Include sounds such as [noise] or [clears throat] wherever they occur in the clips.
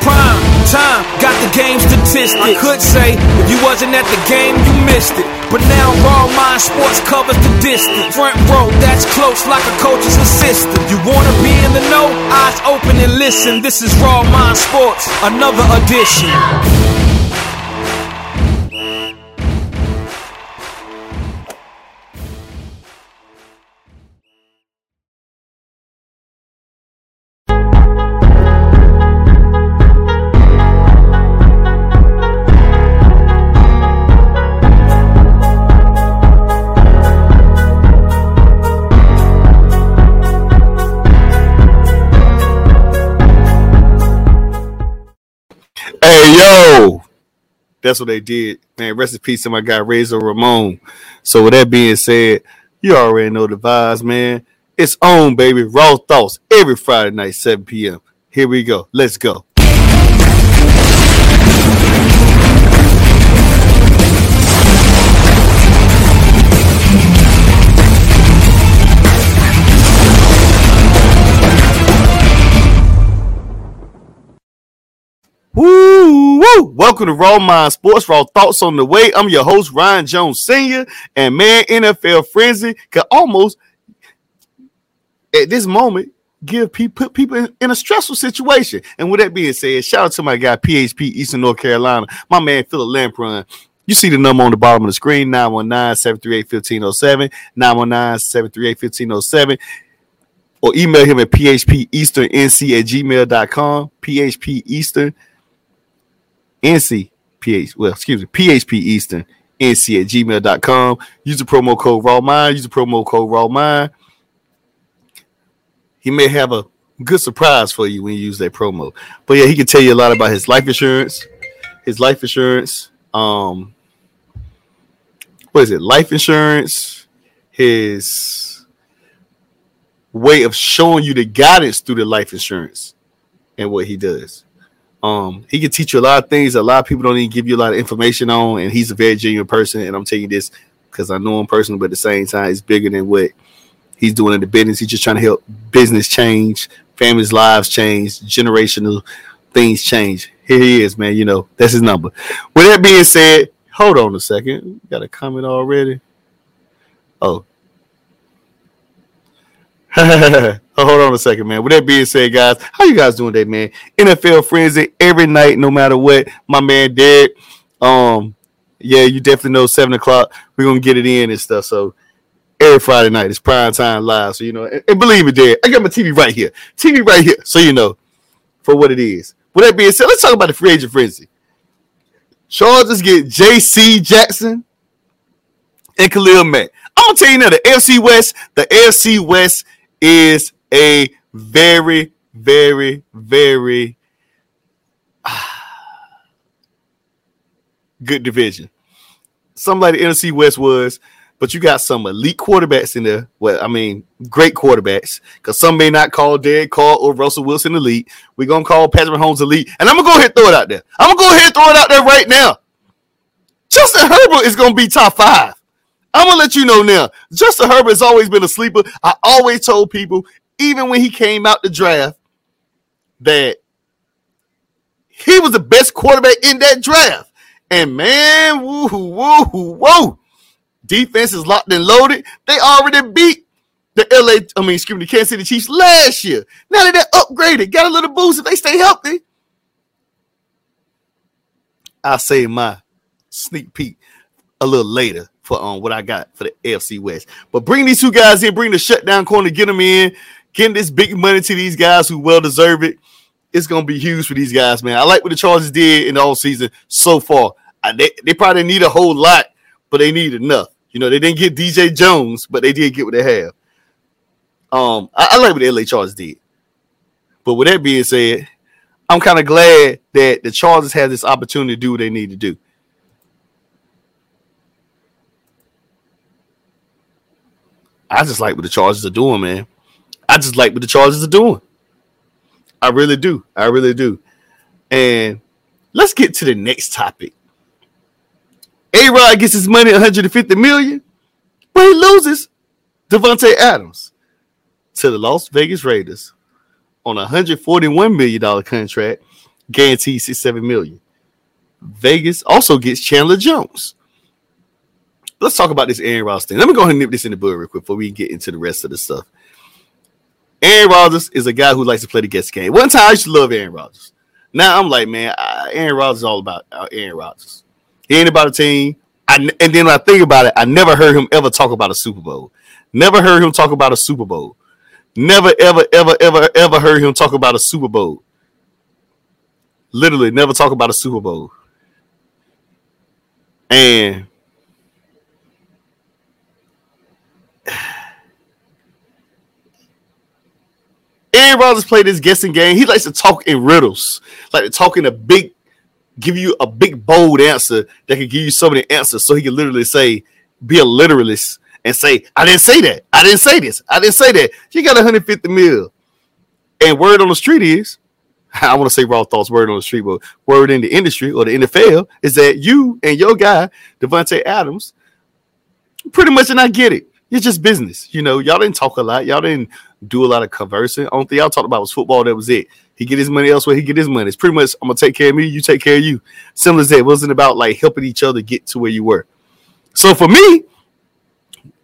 Prime time, got the game statistics. I could say if you wasn't at the game, you missed it. But now Raw Mind Sports covers the distance. Front row, that's close like a coach's assistant. You wanna be in the know? Eyes open and listen. This is Raw Mind Sports, another edition. Hey yo, that's what they did, man. Rest in peace to my guy Razor Ramon. So with that being said, you already know the vibes, man. It's on, baby. Raw thoughts every Friday night, 7 p.m. Here we go. Let's go. Woo, woo. Welcome to Raw Mind Sports, Raw Thoughts on the Way. I'm your host, Ryan Jones Sr. And man, NFL Frenzy could almost, at this moment, give people put people in, in a stressful situation. And with that being said, shout out to my guy, PHP Eastern North Carolina, my man, Philip Lampron. You see the number on the bottom of the screen 919 738 1507, 919 738 1507 or email him at phpeasternnc at gmail.com. PHP Eastern NC well, excuse me, PHP Eastern NC at gmail.com. Use the promo code Raw Mind. Use the promo code Raw Mind. He may have a good surprise for you when you use that promo. But yeah, he can tell you a lot about his life insurance, his life insurance, um, what is it? Life insurance, his way of showing you the guidance through the life insurance and what he does. Um, he can teach you a lot of things. A lot of people don't even give you a lot of information on, and he's a very genuine person. And I'm telling you this because I know him personally, but at the same time, he's bigger than what he's doing in the business. He's just trying to help business change, families' lives change, generational things change. Here he is, man. You know, that's his number. With that being said, hold on a second. Got a comment already. Oh. [laughs] hold on a second, man. With that being said, guys, how you guys doing today, man? NFL frenzy every night, no matter what. My man Derek. Um, yeah, you definitely know seven o'clock. We're gonna get it in and stuff. So every Friday night it's prime time live. So you know, and, and believe me, Derek, I got my TV right here. TV right here. So you know for what it is. With that being said, let's talk about the free agent frenzy. Chargers get JC Jackson and Khalil Mack. I'm gonna tell you now, the AFC West, the AFC West is a very, very, very ah, good division. Some like the NFC West was, but you got some elite quarterbacks in there. Well, I mean, great quarterbacks. Because some may not call Derek Carr or Russell Wilson elite. We're gonna call Patrick Mahomes elite. And I'm gonna go ahead and throw it out there. I'm gonna go ahead and throw it out there right now. Justin Herbert is gonna be top five. I'm gonna let you know now. Justin Herbert has always been a sleeper. I always told people, even when he came out the draft, that he was the best quarterback in that draft. And man, woo, woo, woo, defense is locked and loaded. They already beat the LA, I mean, excuse me, the Kansas City Chiefs last year. Now that they're upgraded, got a little boost if they stay healthy. I'll say my sneak peek a little later for um what I got for the AFC West. But bring these two guys in, bring the shutdown corner, get them in, getting this big money to these guys who well deserve it. It's gonna be huge for these guys, man. I like what the Chargers did in the whole season so far. I, they, they probably need a whole lot, but they need enough. You know, they didn't get DJ Jones, but they did get what they have. Um, I, I like what the LA Chargers did. But with that being said, I'm kind of glad that the Chargers have this opportunity to do what they need to do. I just like what the Chargers are doing, man. I just like what the Chargers are doing. I really do. I really do. And let's get to the next topic. A Rod gets his money 150 million, but he loses Davante Adams to the Las Vegas Raiders on a 141 million dollar contract, guaranteed 67 million. Vegas also gets Chandler Jones. Let's talk about this Aaron Rodgers thing. Let me go ahead and nip this in the bud real quick before we get into the rest of the stuff. Aaron Rodgers is a guy who likes to play the guest game. One time I used to love Aaron Rodgers. Now I'm like, man, Aaron Rodgers is all about uh, Aaron Rodgers. He ain't about a team. I, and then when I think about it, I never heard him ever talk about a Super Bowl. Never heard him talk about a Super Bowl. Never, ever, ever, ever, ever heard him talk about a Super Bowl. Literally, never talk about a Super Bowl. And Aaron Rodgers played this guessing game. He likes to talk in riddles, like to talk in a big, give you a big bold answer that can give you so many answers. So he can literally say, be a literalist and say, I didn't say that. I didn't say this. I didn't say that. You got 150 mil. And word on the street is, [laughs] I want to say raw thoughts, word on the street, but word in the industry or the NFL is that you and your guy, Davante Adams, pretty much and I get it. It's just business. You know, y'all didn't talk a lot. Y'all didn't do a lot of conversing. Only thing y'all talked about was football. That was it. He get his money elsewhere. He get his money. It's pretty much I'm gonna take care of me. You take care of you. Similar as that. It wasn't about like helping each other get to where you were. So for me,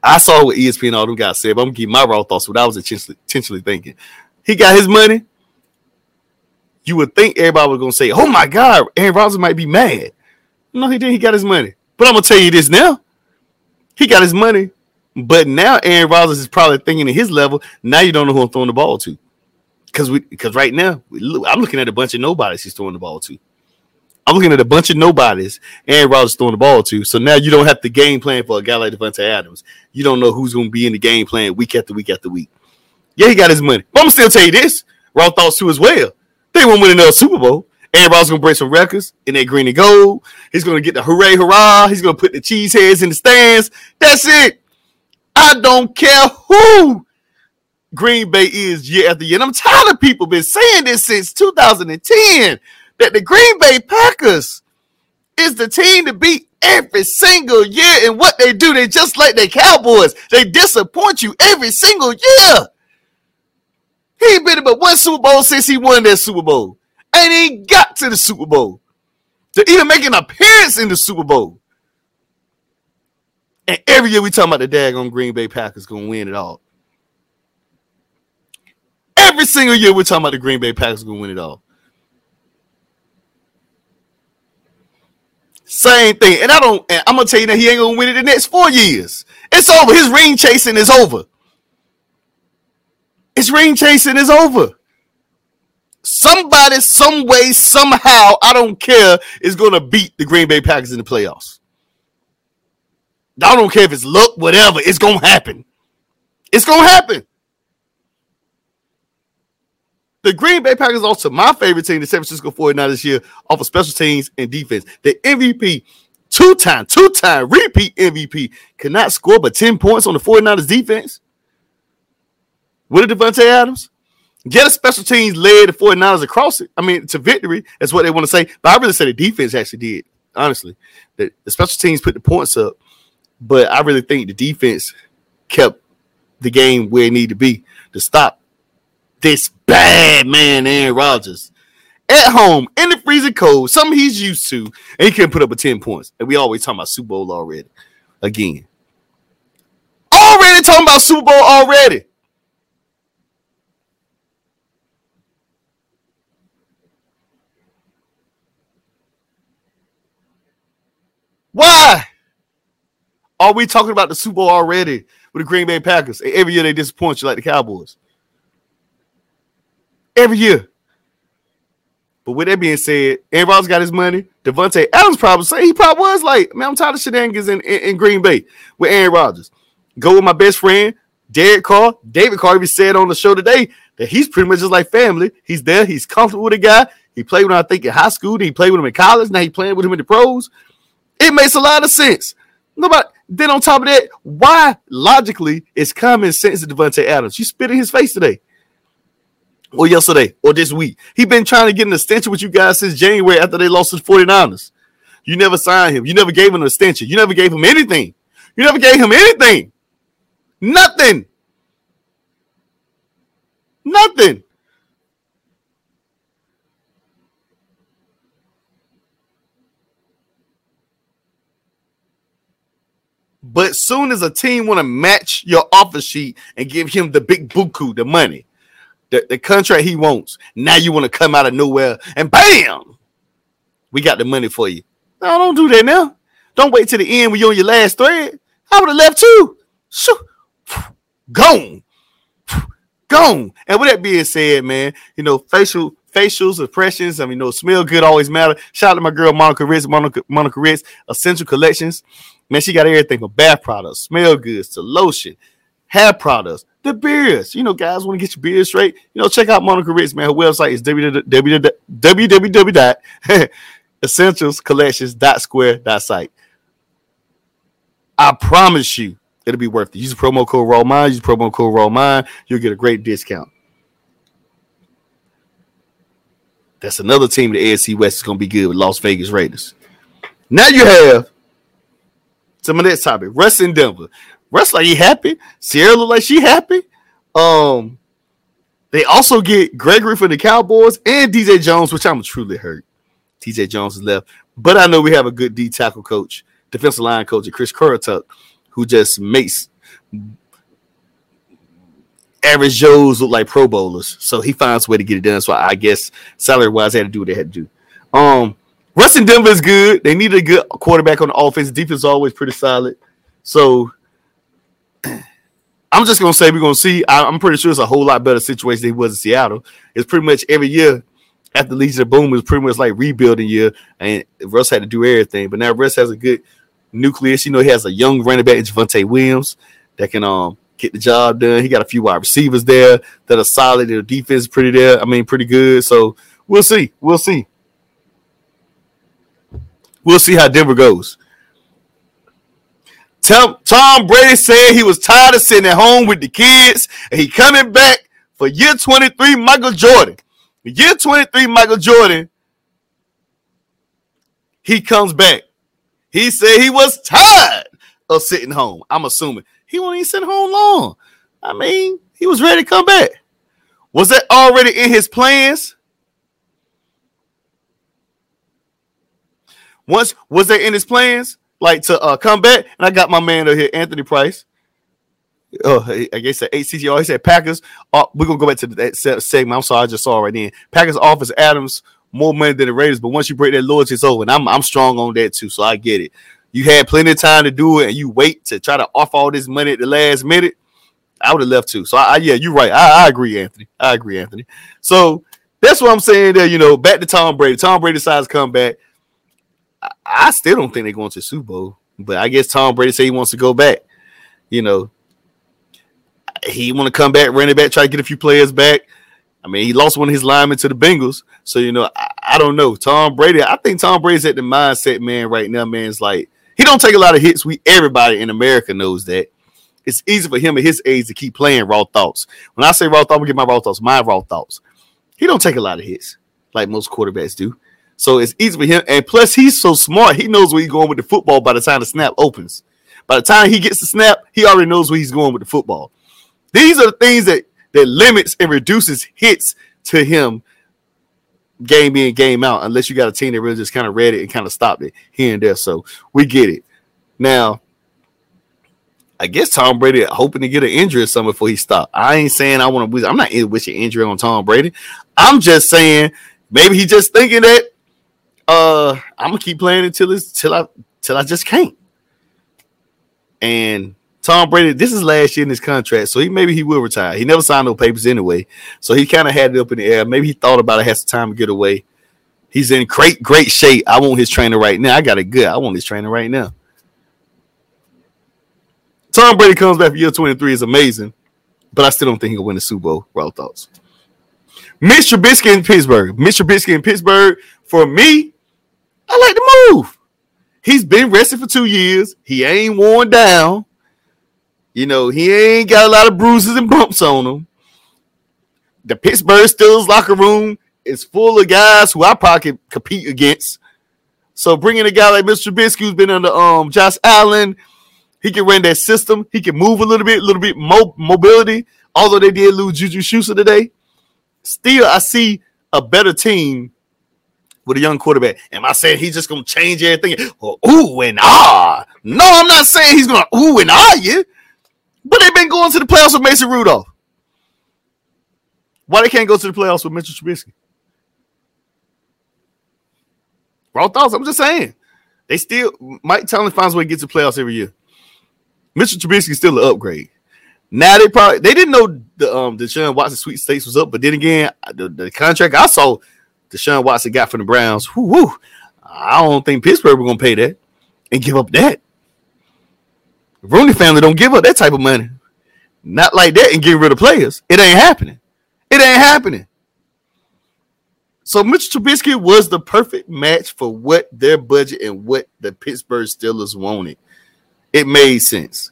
I saw what ESPN and all them guys said, but I'm gonna give my raw thoughts. What I was intentionally, intentionally thinking. He got his money. You would think everybody was gonna say, "Oh my God, Aaron Rodgers might be mad." No, he didn't. He got his money. But I'm gonna tell you this now. He got his money, but now Aaron Rodgers is probably thinking at his level. Now you don't know who I'm throwing the ball to, because we because right now I'm looking at a bunch of nobodies he's throwing the ball to. I'm looking at a bunch of nobodies Aaron Rodgers throwing the ball to. So now you don't have the game plan for a guy like Davante Adams. You don't know who's going to be in the game plan week after week after week. Yeah, he got his money. But I'm still tell you this. Raw thoughts too as well. They won't win another Super Bowl. Aaron Rodgers going to break some records in that green and gold. He's going to get the hooray hurrah. He's going to put the cheese heads in the stands. That's it. I don't care who Green Bay is year after year. And I'm tired of people been saying this since 2010 that the Green Bay Packers is the team to beat every single year. And what they do, they just like the Cowboys. They disappoint you every single year. He ain't been but one Super Bowl since he won that Super Bowl. And he got to the Super Bowl. To even make an appearance in the Super Bowl. And every year we talking about the daggone Green Bay Packers gonna win it all. Every single year we're talking about the Green Bay Packers gonna win it all. Same thing. And I don't, and I'm gonna tell you that he ain't gonna win it the next four years. It's over. His ring chasing is over. His ring chasing is over. Somebody, some way, somehow, I don't care, is gonna beat the Green Bay Packers in the playoffs. I don't care if it's luck, whatever, it's gonna happen. It's gonna happen. The Green Bay Packers also my favorite team, the San Francisco 49ers this year, off of special teams and defense. The MVP, two-time, two-time repeat MVP, cannot score but 10 points on the 49ers defense. What did Davante Adams? Get a special teams led the 49ers across it. I mean, to victory. That's what they want to say. But I really say the defense actually did, honestly. The, the special teams put the points up, but I really think the defense kept the game where it needed to be to stop this bad man, Aaron Rodgers, at home in the freezing cold, something he's used to, and he couldn't put up a 10 points. And we always talking about Super Bowl already. Again. Already talking about Super Bowl already. Why are we talking about the Super Bowl already with the Green Bay Packers? Every year they disappoint you like the Cowboys every year. But with that being said, Aaron Rodgers got his money. Davante Adams probably say he probably was like, man, I'm tired of shenanigans in, in, in, Green Bay with Aaron Rodgers. Go with my best friend, Derek Carr. David Carr even said on the show today that he's pretty much just like family. He's there, he's comfortable with the guy. He played with him, I think, in high school. Then he played with him in college. Now he playing with him in the pros. It makes a lot of sense. Nobody, Then on top of that, why logically is common sense to Davante Adams? You spit in his face today. Or yesterday, or this week. He been trying to get an extension with you guys since January after they lost to the 49ers. You never signed him. You never gave him an extension. You never gave him anything. You never gave him anything. Nothing. Nothing. But soon as a team want to match your offer sheet and give him the big buku, the money, the, the contract he wants, now you want to come out of nowhere and bam, we got the money for you. No, don't do that now. Don't wait till the end when you're on your last thread. I would have left too. Shoo. Gone. Gone. And with that being said, man, you know, facial facials, impressions, I mean, you know, smell good always matter. Shout out to my girl Monica Ritz, Monica, Monica Ritz, Essential Collections. Man, she got everything from bath products, smell goods to lotion, hair products, the beards. You know, guys want to get your beard straight. You know, check out Monica Ritz, man. Her website is www.essentialscollections.square.site. [laughs] I promise you, it'll be worth it. Use the promo code Raw Mind. Use promo code Raw Mind. You'll get a great discount. That's another team. The AFC West is going to be good with Las Vegas Raiders. Now you have some of that topic. Russ in Denver. Russ like he happy. Ciara look like she happy. Um, they also get Gregory from the Cowboys and DJ Jones, which I'm truly hurt. DJ Jones is left, but I know we have a good D tackle coach, defensive line coach, Kris Kocurek, who just makes average Joes look like Pro Bowlers. So he finds a way to get it done. So I guess salary wise, they had to do what they had to do. Um, Russ Denver is good. They need a good quarterback on the offense. Defense is always pretty solid. So [clears throat] I'm just gonna say we're gonna see. I'm pretty sure it's a whole lot better situation than it was in Seattle. It's pretty much every year after Legion of Boom was pretty much like rebuilding year, and Russ had to do everything. But now Russ has a good nucleus. You know, he has a young running back, Javonte Williams, that can um get the job done. He got a few wide receivers there that are solid. Their defense is pretty there. I mean, pretty good. So we'll see. We'll see. We'll see how Denver goes. Tom, Brady said he was tired of sitting at home with the kids and he coming back for year 23 Michael Jordan. Year 23 Michael Jordan, he comes back. He said he was tired of sitting home. I'm assuming he won't even sit home long. I mean, he was ready to come back. Was that already in his plans? Once was that in his plans, like to uh, come back? And I got my man over here, Anthony Price. Oh, I guess the ACCR. He said Packers. Uh, we're gonna go back to that segment. I'm sorry, I just saw it right then. Packers offers Adams more money than the Raiders, but once you break that loyalty, it's over. And I'm I'm strong on that too, so I get it. You had plenty of time to do it, and you wait to try to offer all this money at the last minute. I would have left too. So I, yeah, you're right. I, I agree, Anthony. I agree, Anthony. So that's what I'm saying there. You know, back to Tom Brady. Tom Brady decides to come back. I still don't think they're going to the Super Bowl, but I guess Tom Brady said he wants to go back. You know, he want to come back, run it back, try to get a few players back. I mean, he lost one of his linemen to the Bengals, so you know, I, I don't know. Tom Brady, I think Tom Brady's at the mindset, man. Right now, man, it's like he don't take a lot of hits. We everybody in America knows that. It's easy for him at his age to keep playing raw thoughts. When I say raw thoughts, I'm gonna get my raw thoughts, my raw thoughts. He don't take a lot of hits like most quarterbacks do. So it's easy for him. And plus, he's so smart. He knows where he's going with the football by the time the snap opens. By the time he gets the snap, he already knows where he's going with the football. These are the things that that limits and reduces hits to him game in, game out, unless you got a team that really just kind of read it and kind of stopped it here and there. So we get it. Now, I guess Tom Brady hoping to get an injury or something before he stopped. I ain't saying I want to. I'm not wishing injury on Tom Brady. I'm just saying maybe he's just thinking that uh, I'm gonna keep playing until it's till I till I just can't. And Tom Brady, this is last year in his contract, so he maybe he will retire. He never signed no papers anyway, so he kind of had it up in the air. Maybe he thought about it, had some time to get away. He's in great, great shape. I want his trainer right now. I got it good. I want his trainer right now. Tom Brady comes back for year 23 is amazing, but I still don't think he'll win the Super Bowl. Raw thoughts. Mr. Trubisky in Pittsburgh. Mr. Trubisky in Pittsburgh. For me, I like the move. he's been rested for two years. He ain't worn down. You know, he ain't got a lot of bruises and bumps on him. The Pittsburgh Steelers locker room is full of guys who I probably could compete against. So bringing a guy like Mr. Trubisky, who's been under um Josh Allen, he can run that system. He can move a little bit, a little bit mo- mobility. Although they did lose Juju Schuster today, still I see a better team with a young quarterback. Am I saying he's just gonna change everything? Well, ooh and ah. No, I'm not saying he's gonna ooh and ah you. But they've been going to the playoffs with Mason Rudolph. Why they can't go to the playoffs with Mitchell Trubisky? Raw thoughts. I'm just saying. They still Mike Tomlin finds a way to get to playoffs every year. Mitchell Trubisky is still an upgrade. Now they probably they didn't know the um Watson sweet states was up, but then again, the, the contract I saw Deshaun Watson got from the Browns, whoo, whoo, I don't think Pittsburgh were gonna pay that and give up that. The Rooney family don't give up that type of money. Not like that and get rid of players. It ain't happening. It ain't happening. So Mitchell Trubisky was the perfect match for what their budget and what the Pittsburgh Steelers wanted. It made sense.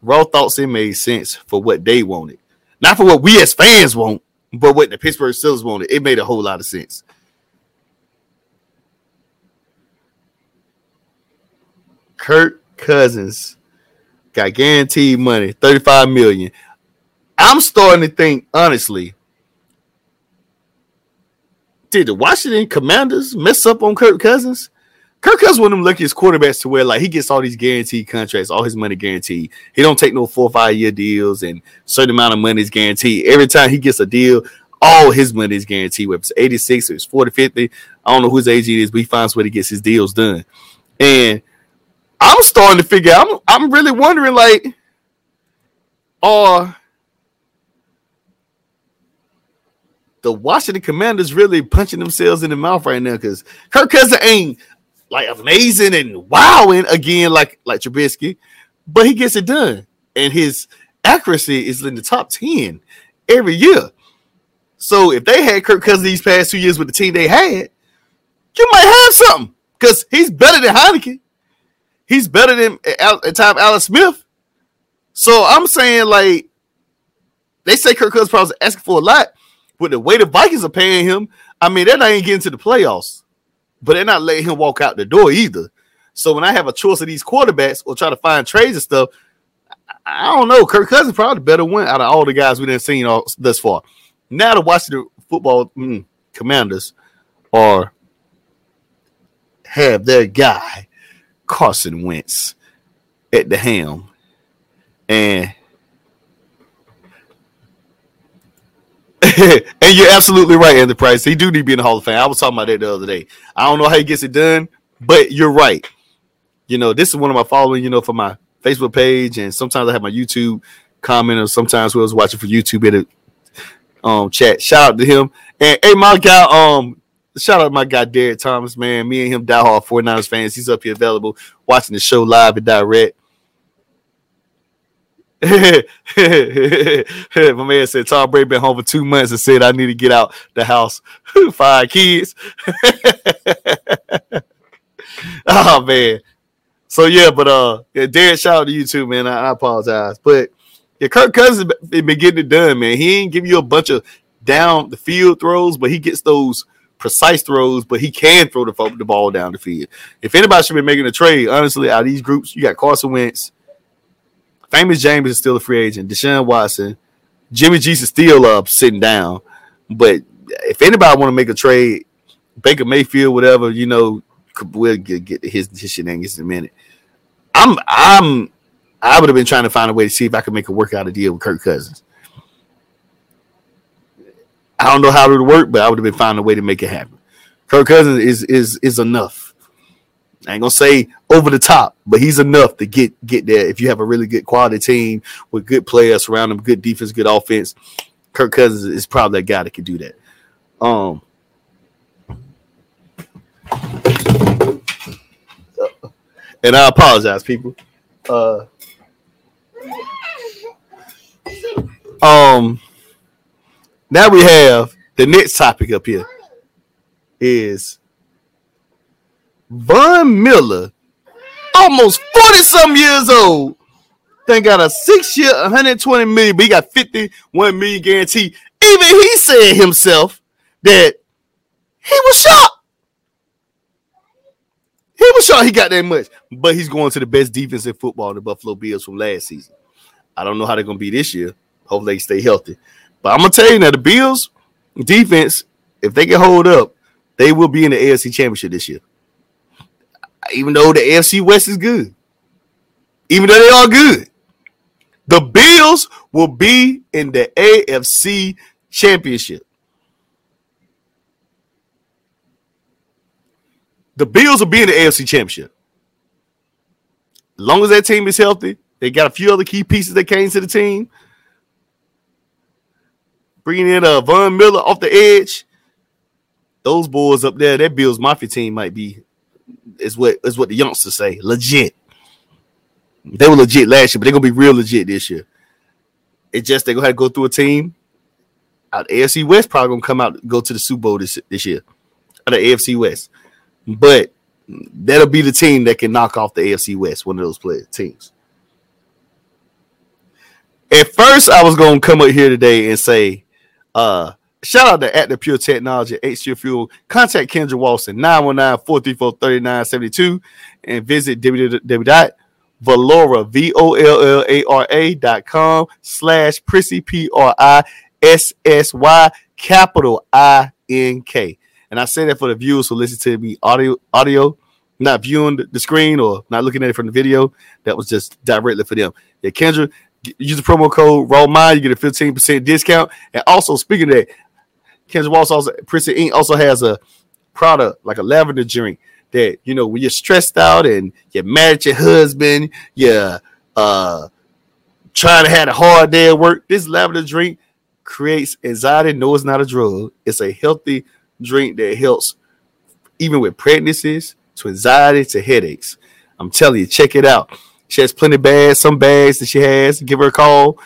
Raw thoughts it made sense for what they wanted. Not for what we as fans want, but what the Pittsburgh Steelers wanted. It made a whole lot of sense. Kirk Cousins got guaranteed money, 35 million. I'm starting to think, honestly, did the Washington Commanders mess up on Kirk Cousins? Kirk Cousins one of them luckiest quarterbacks to where like he gets all these guaranteed contracts, all his money guaranteed. He don't take no four or five year deals, and certain amount of money is guaranteed. Every time he gets a deal, all his money is guaranteed. Whether it's 86 or it's 40, 50. I don't know whose age is, but he finds where he gets his deals done. And I'm starting to figure out, I'm I'm really wondering like, are the Washington Commanders really punching themselves in the mouth right now because Kirk Cousins ain't like amazing and wowing again like like Trubisky, but he gets it done, and his accuracy is in the top ten every year. So if they had Kirk Cousins these past two years with the team they had, you might have something because he's better than Heinicke. He's better than uh, at uh, time Alex Smith. So I'm saying like they say Kirk Cousins probably asking for a lot, but the way the Vikings are paying him, I mean they're not even getting to the playoffs but they're not letting him walk out the door either. So when I have a choice of these quarterbacks or try to find trades and stuff, I don't know. Kirk Cousins probably better one out of all the guys we didn't seen all, thus far. Now the Washington football mm, commanders are have their guy Carson Wentz at the helm. And [laughs] and you're absolutely right, Andy Price. He do need to be in the Hall of Fame. I was talking about that the other day. I don't know how he gets it done, but you're right. You know, this is one of my following, you know, for my Facebook page, and sometimes I have my YouTube comment, or sometimes was watching for YouTube in a um chat. Shout out to him. And hey, my guy, um, shout out my guy Derek Thomas, man. Me and him diehard 49ers fans. He's up here available watching the show live and direct. [laughs] My man said Tom Brady been home for two months and said I need to get out the house. [laughs] Five kids. [laughs] oh man. So yeah, but uh yeah, shout out to you too, man. I, I apologize. But yeah, Kirk Cousins been getting it done, man. He ain't give you a bunch of down the field throws, but he gets those precise throws, but he can throw the, the ball down the field. If anybody should be making a trade, honestly, out of these groups, you got Carson Wentz, Famous Jameis is still a free agent. Deshaun Watson, Jimmy G is still up sitting down. But if anybody want to make a trade, Baker Mayfield, whatever, you know, we'll get, get his his shenanigans in a minute. I'm I'm I would have been trying to find a way to see if I could make a work out a deal with Kirk Cousins. I don't know how it would work, but I would have been finding a way to make it happen. Kirk Cousins is is is enough. I ain't gonna say over the top, but he's enough to get get there. If you have a really good quality team with good players around him, good defense, good offense, Kirk Cousins is probably that guy that can do that. Um, and I apologize, people. Uh, um, now we have the next topic up here is Von Miller almost 40 some years old. Then got a six year, 120 million, but he got 51 million guarantee. Even he said himself that he was shocked. He was shocked he got that much, but he's going to the best defense in football, the Buffalo Bills from last season. I don't know how they're going to be this year. Hopefully, they stay healthy. But I'm going to tell you now, the Bills defense, if they can hold up, they will be in the AFC Championship this year. Even though the AFC West is good, even though they are good, the Bills will be in the AFC Championship. The Bills will be in the AFC Championship. As long as that team is healthy, they got a few other key pieces that came to the team. Bringing in a uh, Von Miller off the edge. Those boys up there, that Bills Mafia team might be is what is what the youngsters say. Legit. They were legit last year, but they're gonna be real legit this year. It's just they're gonna have to go through a team. Out AFC West probably gonna come out go to the Super Bowl this, this year. Out of AFC West. But that'll be the team that can knock off the AFC West, one of those play, teams. At first, I was gonna come up here today and say, uh, shout out to At the Pure Technology, H2 Fuel. Contact Kendra Walson, 919-434-3972, and visit www.vollara, V-O-L-L-A-R-A dot com slash Prissy, P-R-I-S-S-Y, capital I-N-K. And I say that for the viewers who listen to me audio, audio, not viewing the screen or not looking at it from the video. That was just directly for them. Yeah, Kendra, use the promo code Raw Mind, you get a 15% discount. And also, speaking of that, Kendra Walls also Prince Inc. also has a product like a lavender drink that you know when you're stressed out and you're mad at your husband, you're uh trying to have a hard day at work. This lavender drink creates anxiety. No, it's not a drug. It's a healthy drink that helps even with pregnancies, to anxiety, to headaches. I'm telling you, check it out. She has plenty of bags, some bags that she has. Give her a call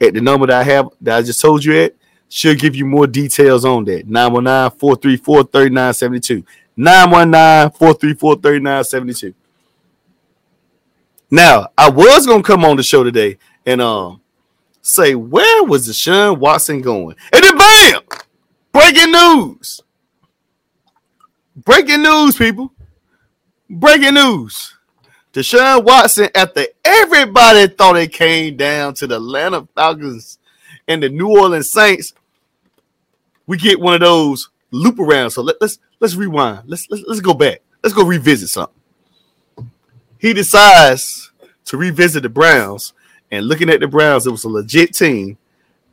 at the number that I have that I just told you at. She'll give you more details on that. 919-434-3972. 919-434-3972. Now, I was gonna come on the show today and um say where was Deshaun Watson going? And then bam! Breaking news. Breaking news, people. Breaking news. Deshaun Watson, after everybody thought it came down to the Atlanta Falcons and the New Orleans Saints, we get one of those loop around. So let, let's, let's rewind. Let's, let's let's go back. Let's go revisit something. He decides to revisit the Browns, and looking at the Browns, it was a legit team.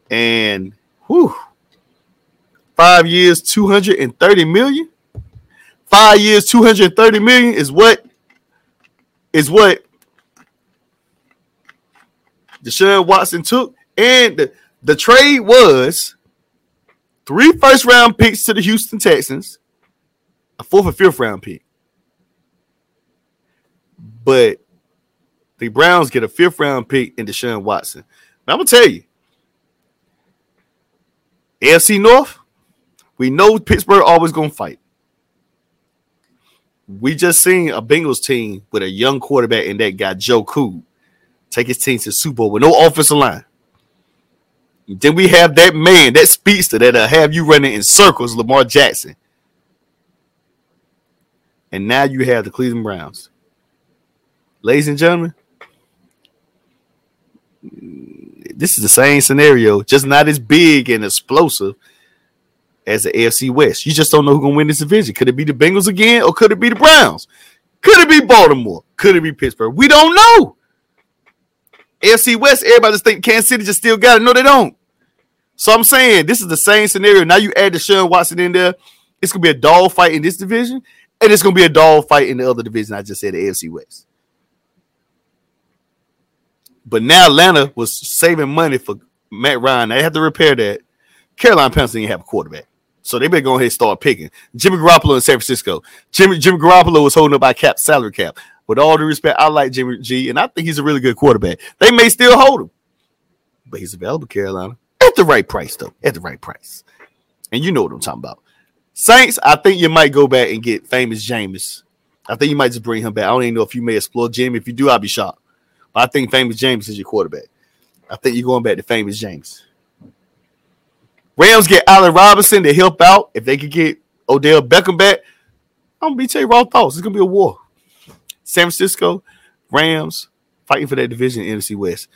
And whew, five years, 230 million. Five years, 230 million is what is what Deshaun Watson took. And the, the trade was three first round picks to the Houston Texans, a fourth and fifth round pick. But the Browns get a fifth round pick in Deshaun Watson. Now, I'm gonna tell you, AFC North, we know Pittsburgh always gonna fight we just seen a Bengals team with a young quarterback and that guy Joe Cool take his team to Super Bowl with no offensive line. Then we have that man, that speedster that'll uh, have you running in circles, Lamar Jackson. And now you have the Cleveland Browns. Ladies and gentlemen, this is the same scenario, just not as big and explosive as the AFC West. You just don't know who's gonna win this division. Could it be the Bengals again, or could it be the Browns? Could it be Baltimore? Could it be Pittsburgh? We don't know. AFC West, everybody just think Kansas City just still got it. No, they don't. So I'm saying this is the same scenario. Now you add Deshaun Watson in there. It's gonna be a dog fight in this division, and it's gonna be a dog fight in the other division. I just said the AFC West. But now Atlanta was saving money for Matt Ryan. They had to repair that. Carolina Panthers didn't have a quarterback. So they better go ahead and start picking. Jimmy Garoppolo in San Francisco. Jimmy Jimmy Garoppolo was holding up by cap salary cap. With all due respect, I like Jimmy G, and I think he's a really good quarterback. They may still hold him, but he's available, Carolina, at the right price, though. At the right price. And you know what I'm talking about. Saints, I think you might go back and get famous Jameis. I think you might just bring him back. I don't even know if you may explore Jim. If you do, I'll be shocked. But I think Famous Jameis is your quarterback. I think you're going back to Famous Jameis. Rams get Allen Robinson to help out. If they could get Odell Beckham back, I'm gonna be tell you raw thoughts. It's gonna be a war. San Francisco, Rams fighting for that division NFC West.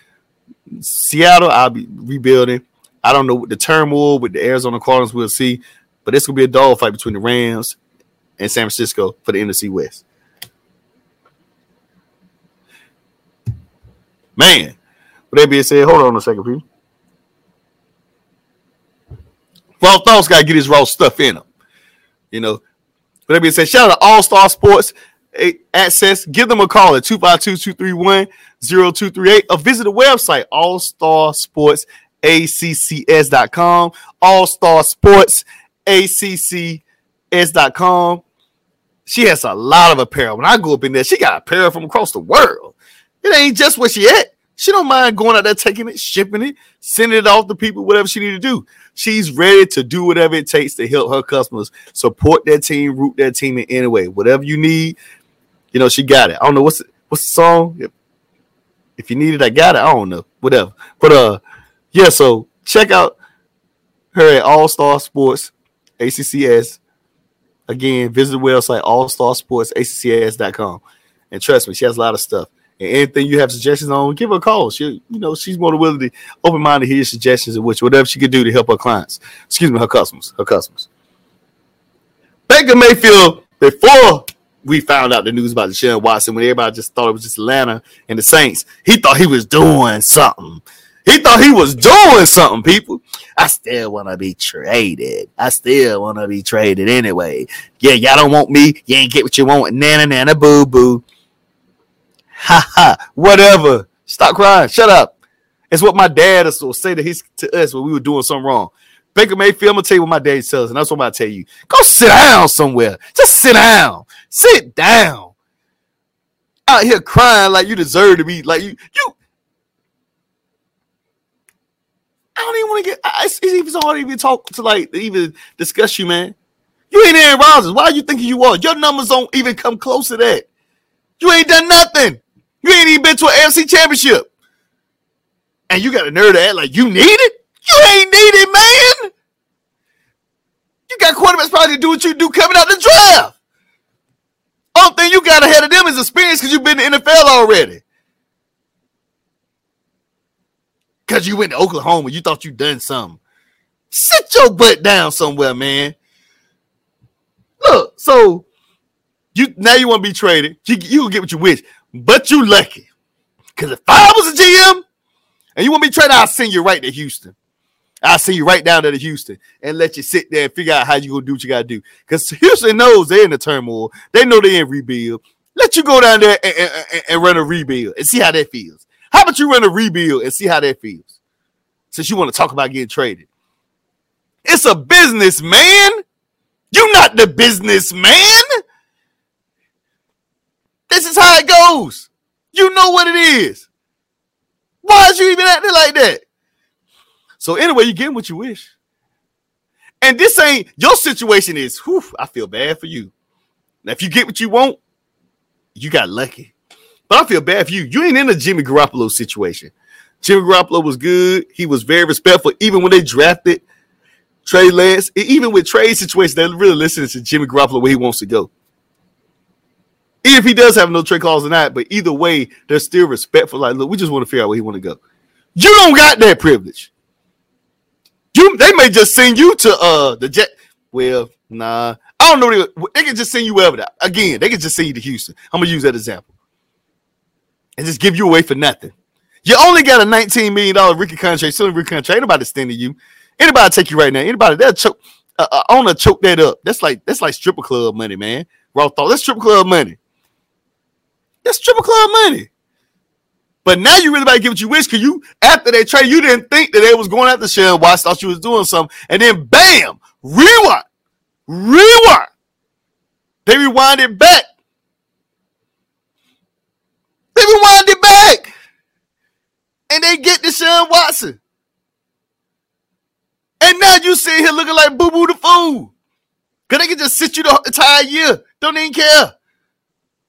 Seattle, I'll be rebuilding. I don't know what the turmoil with the Arizona Cardinals we'll see, but it's gonna be a dog fight between the Rams and San Francisco for the NFC West. Man, with that being said, hold on a second, people. Raw Thoughts got to get his raw stuff in them. You know, but that being said, shout out to All Star Sports eh, Access. Give them a call at 252 231 0238 or visit the website, All Star Sports ACCS.com. All Star Sports ACCS.com. She has a lot of apparel. When I go up in there, she got apparel from across the world. It ain't just where she at. She don't mind going out there, taking it, shipping it, sending it off to people, whatever she need to do. She's ready to do whatever it takes to help her customers support their team, root their team in any way. Whatever you need, you know, she got it. I don't know what's what's the song. If, if you need it, I got it. I don't know. Whatever. But uh, yeah. So check out her at All Star Sports ACCS. Again, visit the website All Star ACCS.com. And trust me, she has a lot of stuff. And anything you have suggestions on, give her a call. She, you know, she's more than willing to open minded hear suggestions and which whatever she could do to help her clients. Excuse me, her customers, her customers. Baker Mayfield, before we found out the news about Deshaun Watson, when everybody just thought it was just Atlanta and the Saints, he thought he was doing something. He thought he was doing something, people. I still want to be traded. I still want to be traded anyway. Yeah, y'all don't want me. You ain't get what you want. Nana, nana, boo, boo. Ha ha. Whatever. Stop crying. Shut up. It's what my dad will say to his to us when we were doing something wrong. Baker Mayfield, I'm gonna tell you what my dad says, and that's what I'm gonna tell you. Go sit down somewhere. Just sit down. Sit down. Out here crying like you deserve to be like you. You. I don't even want to get. It's, it's even so hard to even talk to like even discuss you, man. You ain't Aaron Rodgers. Why are you thinking you are? Your numbers don't even come close to that. You ain't done nothing. You ain't even been to an AFC championship. And you got a nerd to act like you need it? You ain't need it, man. You got quarterbacks probably to do what you do coming out the draft. Only thing you got ahead of them is experience because you've been in the NFL already. Because you went to Oklahoma, you thought you done something. Sit your butt down somewhere, man. Look, so you now you want to be traded. You, you get what you wish. But you lucky. Because if I was a GM and you want to trade, I'll send you right to Houston. I'll send you right down to Houston and let you sit there and figure out how you gonna do what you gotta do. Because Houston knows they're in the turmoil. They know they're in rebuild. Let you go down there and, and, and, run a rebuild and see how that feels. How about you run a rebuild and see how that feels? Since you want to talk about getting traded. It's a business, man. You're not the businessman. This is how it goes. You know what it is. Why is you even acting like that? So anyway, you get what you wish. And this ain't your situation is whew, I feel bad for you. Now, if you get what you want, you got lucky. But I feel bad for you. You ain't in a Jimmy Garoppolo situation. Jimmy Garoppolo was good. He was very respectful, even when they drafted Trey Lance. Even with Trey situation, they're really listening to Jimmy Garoppolo where he wants to go if he does have no trade or not, but either way, they're still respectful. Like, look, we just want to figure out where he want to go. You don't got that privilege. You they may just send you to uh the jet. Well, nah, I don't know. They, they can just send you wherever. Again, they can just send you to Houston. I'm gonna use that example and just give you away for nothing. You only got a 19 million dollar rookie contract, still rookie contract. Ain't nobody standing you. Anybody take you right now. Anybody that choke uh, uh, I want to choke that up. That's like that's like stripper club money, man. Raw thought. That's stripper club money. That's triple club money. But now you really about to get what you wish because you, after they trade, you didn't think that they was going after Sharon Watts, thought you was doing something. And then bam, rewind, rewind. They rewind it back. They rewind it back. And they get Deshaun Watson. And now you sit here looking like Boo Boo the Fool. Because they can just sit you the entire year. Don't even care.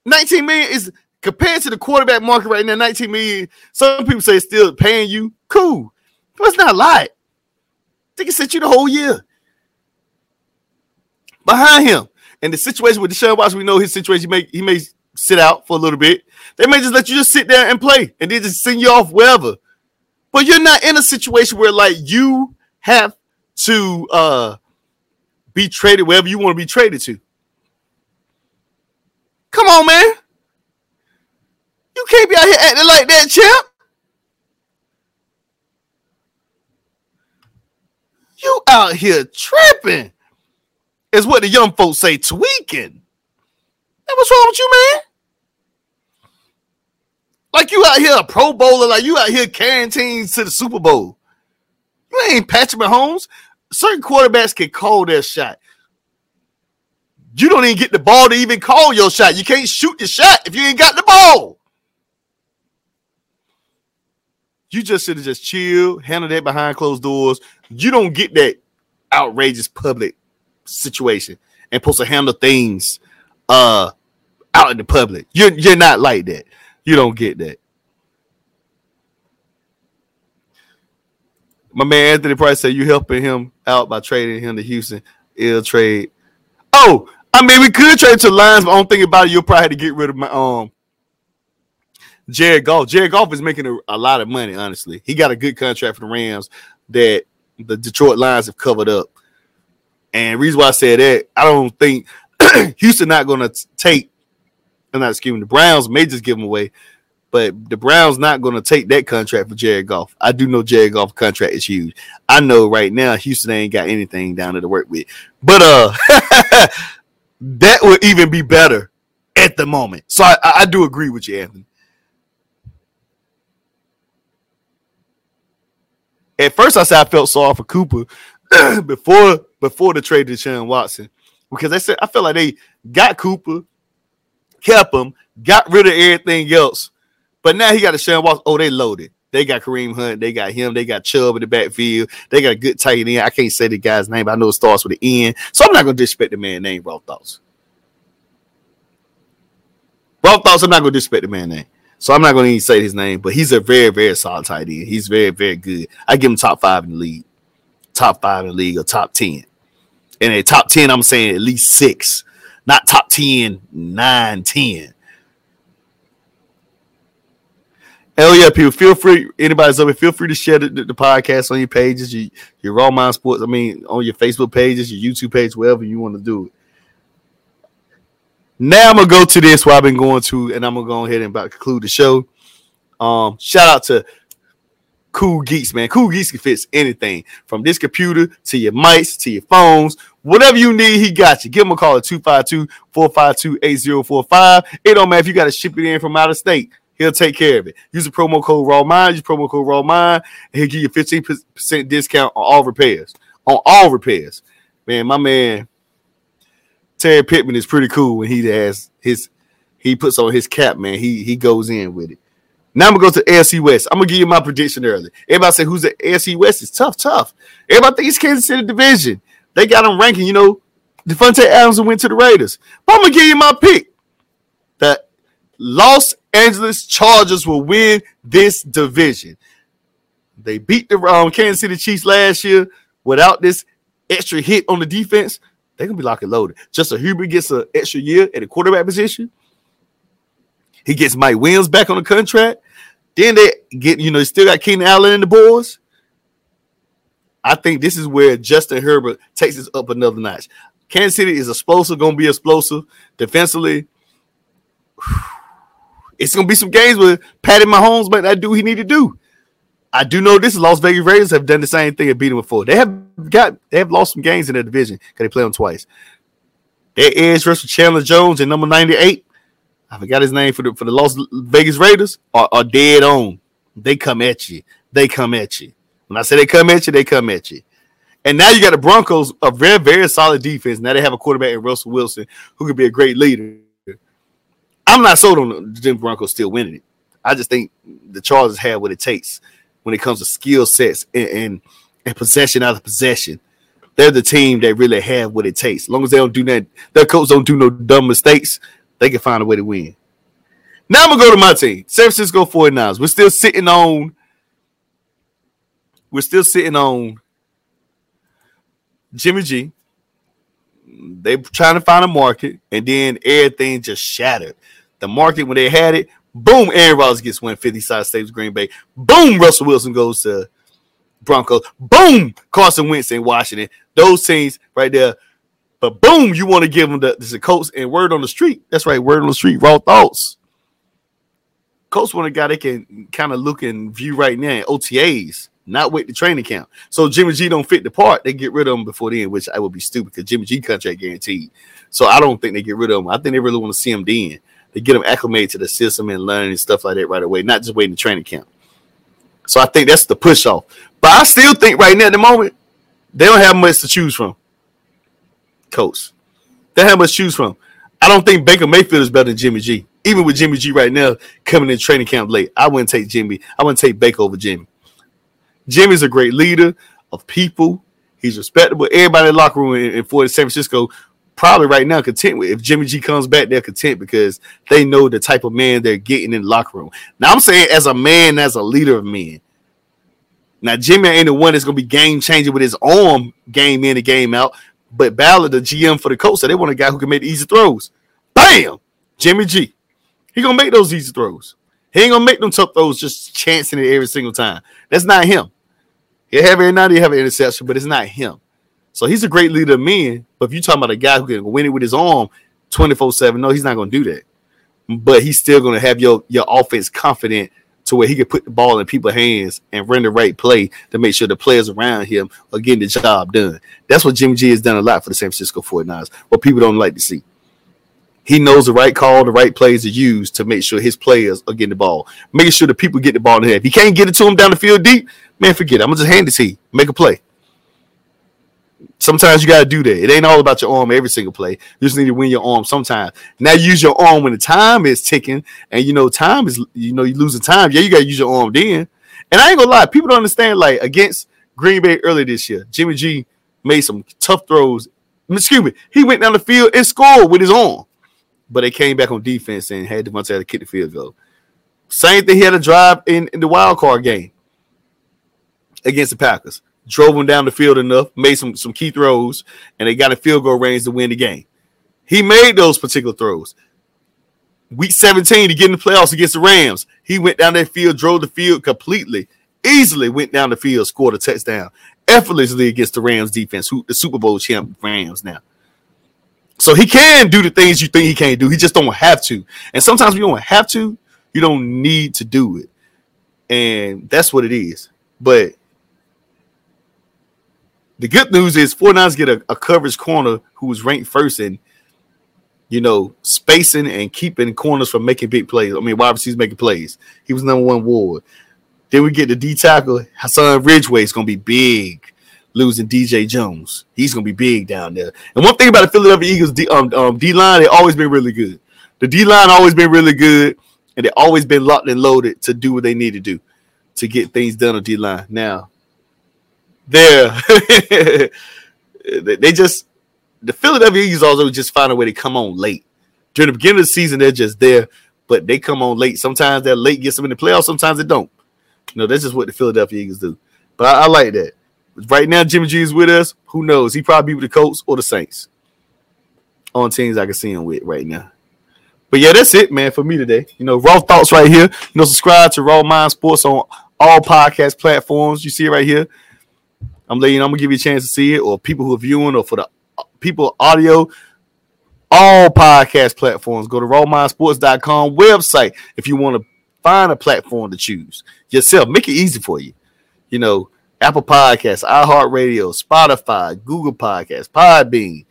19 million is compared to the quarterback market right now. 19 million. Some people say still paying you. Cool, but it's not a lot. They can sit you the whole year. Behind him, and the situation with Deshaun Watson, we know his situation. He may he may sit out for a little bit. They may just let you just sit there and play, and then just send you off wherever. But you're not in a situation where like you have to uh be traded wherever you want to be traded to. Come on, man. You can't be out here acting like that, champ. You out here tripping. Is what the young folks say, tweaking. What's wrong with you, man? Like you out here a Pro Bowler, like you out here carrying teams to the Super Bowl. You ain't Patrick Mahomes. Certain quarterbacks can call their shot. You don't even get the ball to even call your shot. You can't shoot the shot if you ain't got the ball. You just should have just chill, handle that behind closed doors. You don't get that outrageous public situation and supposed to handle things uh out in the public. You're you're not like that. You don't get that. My man Anthony Price said you helping him out by trading him to Houston. Ill trade. Oh, I mean, we could trade to Lions, but I don't think about it. You'll probably have to get rid of my um Jared Goff. Jared Goff is making a, a, lot of money, honestly. He got a good contract for the Rams that the Detroit Lions have covered up. And reason why I said that, I don't think [clears throat] Houston not going to take, I'm not excuse me, the Browns may just give him away, but the Browns not going to take that contract for Jared Goff. I do know Jared Goff contract is huge. I know right now Houston ain't got anything down there to work with. But uh [laughs] that would even be better at the moment. So I, I do agree with you, Anthony. At first, I said I felt sorry for Cooper [clears throat] before before the trade to Sean Watson because I said I felt like they got Cooper, kept him, got rid of everything else, but now he got a Sean Watson. Oh, they loaded. They got Kareem Hunt. They got him. They got Chubb in the backfield. They got a good tight end. I can't say the guy's name, but I know it starts with an N. So I'm not going to disrespect the man name, Raw Thoughts. Raw Thoughts, I'm not going to disrespect the man name. So I'm not going to even say his name, but he's a very, very solid tight end. He's very, very good. I give him top five in the league, top five in the league, or top 10. And a top 10, I'm saying at least six, not top 10, nine, 10. Hell yeah, people. Feel free. Anybody's up over, feel free to share the, the, the, podcast on your pages, your, your Raw Mind Sports. I mean, on your Facebook pages, your YouTube page, wherever you want to do it. Now I'm gonna go to this where I've been going to, and I'm gonna go ahead and about conclude the show. Um, shout out to Cool Geeks, man. Cool Geeks can fix anything from this computer to your mics to your phones, whatever you need, he got you. Give him a call at 252 452 8045. It don't matter if you got to ship it in from out of state. He'll take care of it. Use the promo code Raw Mind. Use promo code Raw Mind, and he'll give you 15% discount on all repairs. On all repairs. Man, my man Terry Pittman is pretty cool when he has his he puts on his cap, man. He he goes in with it. Now I'm gonna go to AFC West. I'm gonna give you my prediction early. Everybody say who's the AFC West It's tough, tough. Everybody thinks Kansas City division. They got them ranking, you know. Davante Adams went to the Raiders. But I'm gonna give you my pick. The Los Angeles Chargers will win this division. They beat the um, Kansas City Chiefs last year without this extra hit on the defense. They're gonna be locked and loaded. Justin Herbert gets an extra year at the quarterback position. He gets Mike Williams back on the contract. Then they get, you know, still got Keenan Allen and the boys. I think this is where Justin Herbert takes us up another notch. Kansas City is explosive, gonna be explosive defensively. [sighs] It's gonna be some games where Patty Mahomes might not do he need to do. I do know this Las Vegas Raiders have done the same thing and beat them before. They have got they have lost some games in their division because they play them twice. Their edge rusher Chandler Jones and number 98. I forgot his name for the for the Las Vegas Raiders are, are dead on. They come at you. They come at you. When I say they come at you, they come at you. And now you got the Broncos, a very, very solid defense. Now they have a quarterback in Russell Wilson who could be a great leader. I'm not sold on the Denver Broncos still winning it. I just think the Chargers have what it takes when it comes to skill sets and, and, and possession out of possession. They're the team that really have what it takes. As long as they don't do that, their coach don't do no dumb mistakes. They can find a way to win. Now I'm gonna go to my team, San Francisco 49ers. We're still sitting on. We're still sitting on Jimmy G. They trying to find a market, and then everything just shattered. The market when they had it, boom, Aaron Rodgers gets 150 side saves Green Bay. Boom, Russell Wilson goes to Broncos. Boom, Carson Wentz in Washington. Those teams right there. But boom, you want to give them the, the Colts and word on the street. That's right, word on the street, raw thoughts. Colts want a guy they can kind of look and view right now in OTAs, not wait the training camp. So Jimmy G don't fit the part, they get rid of him before then, which I would be stupid because Jimmy G contract guaranteed. So I don't think they get rid of him. I think they really want to see him then. They get him acclimated to the system and learning stuff like that right away, not just waiting the training camp. So I think that's the push off. But I still think right now at the moment, they don't have much to choose from. Coach. They have much to choose from. I don't think Baker Mayfield is better than Jimmy G. Even with Jimmy G right now coming in training camp late, I wouldn't take Jimmy. I wouldn't take Baker over Jimmy. Jimmy's a great leader of people. He's respectable. Everybody in the locker room in, in San Francisco probably right now content with. If Jimmy G comes back, they're content because they know the type of man they're getting in the locker room. Now I'm saying as a man, as a leader of men. Now Jimmy ain't the one that's gonna be game changing with his arm game in and game out. But Ballard, the GM for the Colts, said they want a guy who can make easy throws. Bam! Jimmy G. He gonna make those easy throws. He ain't gonna make them tough throws just chancing it every single time. That's not him. He'll have every night he have an interception, but it's not him. So he's a great leader of men. But if you're talking about a guy who can win it with his arm 24-7, no, he's not gonna do that. But he's still gonna have your your offense confident to where he could put the ball in people's hands and run the right play to make sure the players around him are getting the job done. That's what Jimmy G has done a lot for the San Francisco 49ers, what people don't like to see. He knows the right call, the right plays to use to make sure his players are getting the ball, making sure the people get the ball in the head. If he can't get it to him down the field deep, man, forget it. I'm gonna just hand it to you. Make a play. Sometimes you got to do that. It ain't all about your arm every single play. You just need to win your arm sometimes. Now you use your arm when the time is ticking, and you know time is you know you losing time. Yeah, you got to use your arm then. And I ain't gonna lie, people don't understand. Like against Green Bay earlier this year, Jimmy G made some tough throws. Excuse me, he went down the field and scored with his arm, but they came back on defense and had Davante to kick the field goal. Same thing. He had a drive in, in the wild card game against the Packers drove him down the field enough, made some some key throws, and they got a field goal range to win the game. He made those particular throws. Week 17 to get in the playoffs against the Rams, he went down that field, drove the field completely, easily went down the field, scored a touchdown, effortlessly against the Rams defense, who the Super Bowl champ Rams now. So he can do the things you think he can't do. He just don't have to. And sometimes you don't have to, you don't need to do it. And that's what it is. But the good news is 49ers get a, a coverage corner who was ranked first in, you know, spacing and keeping corners from making big plays. I mean, wide receivers making plays. He was number one ward. Then we get the D tackle. Hassan Ridgeway is going to be big, losing DJ Jones. He's going to be big down there. And one thing about the Philadelphia Eagles D, um, um, line, they always been really good. The D line always been really good, and they always been locked and loaded to do what they need to do to get things done on D line. Now, there. [laughs] they just the Philadelphia Eagles also just find a way to come on late. During the beginning of the season, they're just there, but they come on late. Sometimes that late gets them in the playoffs, sometimes they don't. You know, that's just what the Philadelphia Eagles do. But I, I like that. Right now, Jimmy G is with us. Who knows? He probably be with the Colts or the Saints. On teams I can see him with right now. But yeah, that's it, man, for me today. You know, raw thoughts right here. You know, subscribe to Raw Mind Sports on all podcast platforms. You see it right here. I'm letting I'm gonna give you a chance to see it, or people who are viewing, or for the people audio, all podcast platforms. Go to rawmindsports.com website if you want to find a platform to choose yourself. Make it easy for you. You know, Apple Podcasts, iHeartRadio, Spotify, Google Podcasts, Podbean.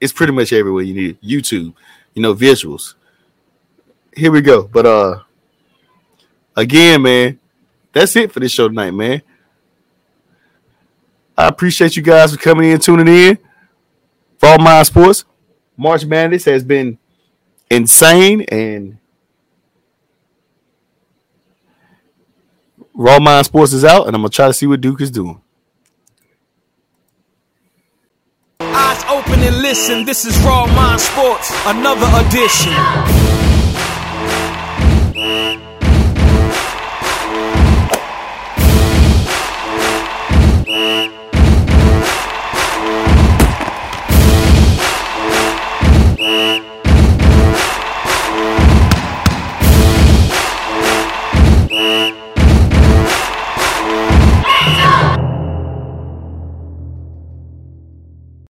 It's pretty much everywhere you need. YouTube, you know, visuals. Here we go. But uh again, man, that's it for this show tonight, man. I appreciate you guys for coming in, tuning in for all my sports. March Madness has been insane and Raw Mind Sports is out, and I'm gonna try to see what Duke is doing. Eyes open and listen. This is Raw Mind Sports, another edition.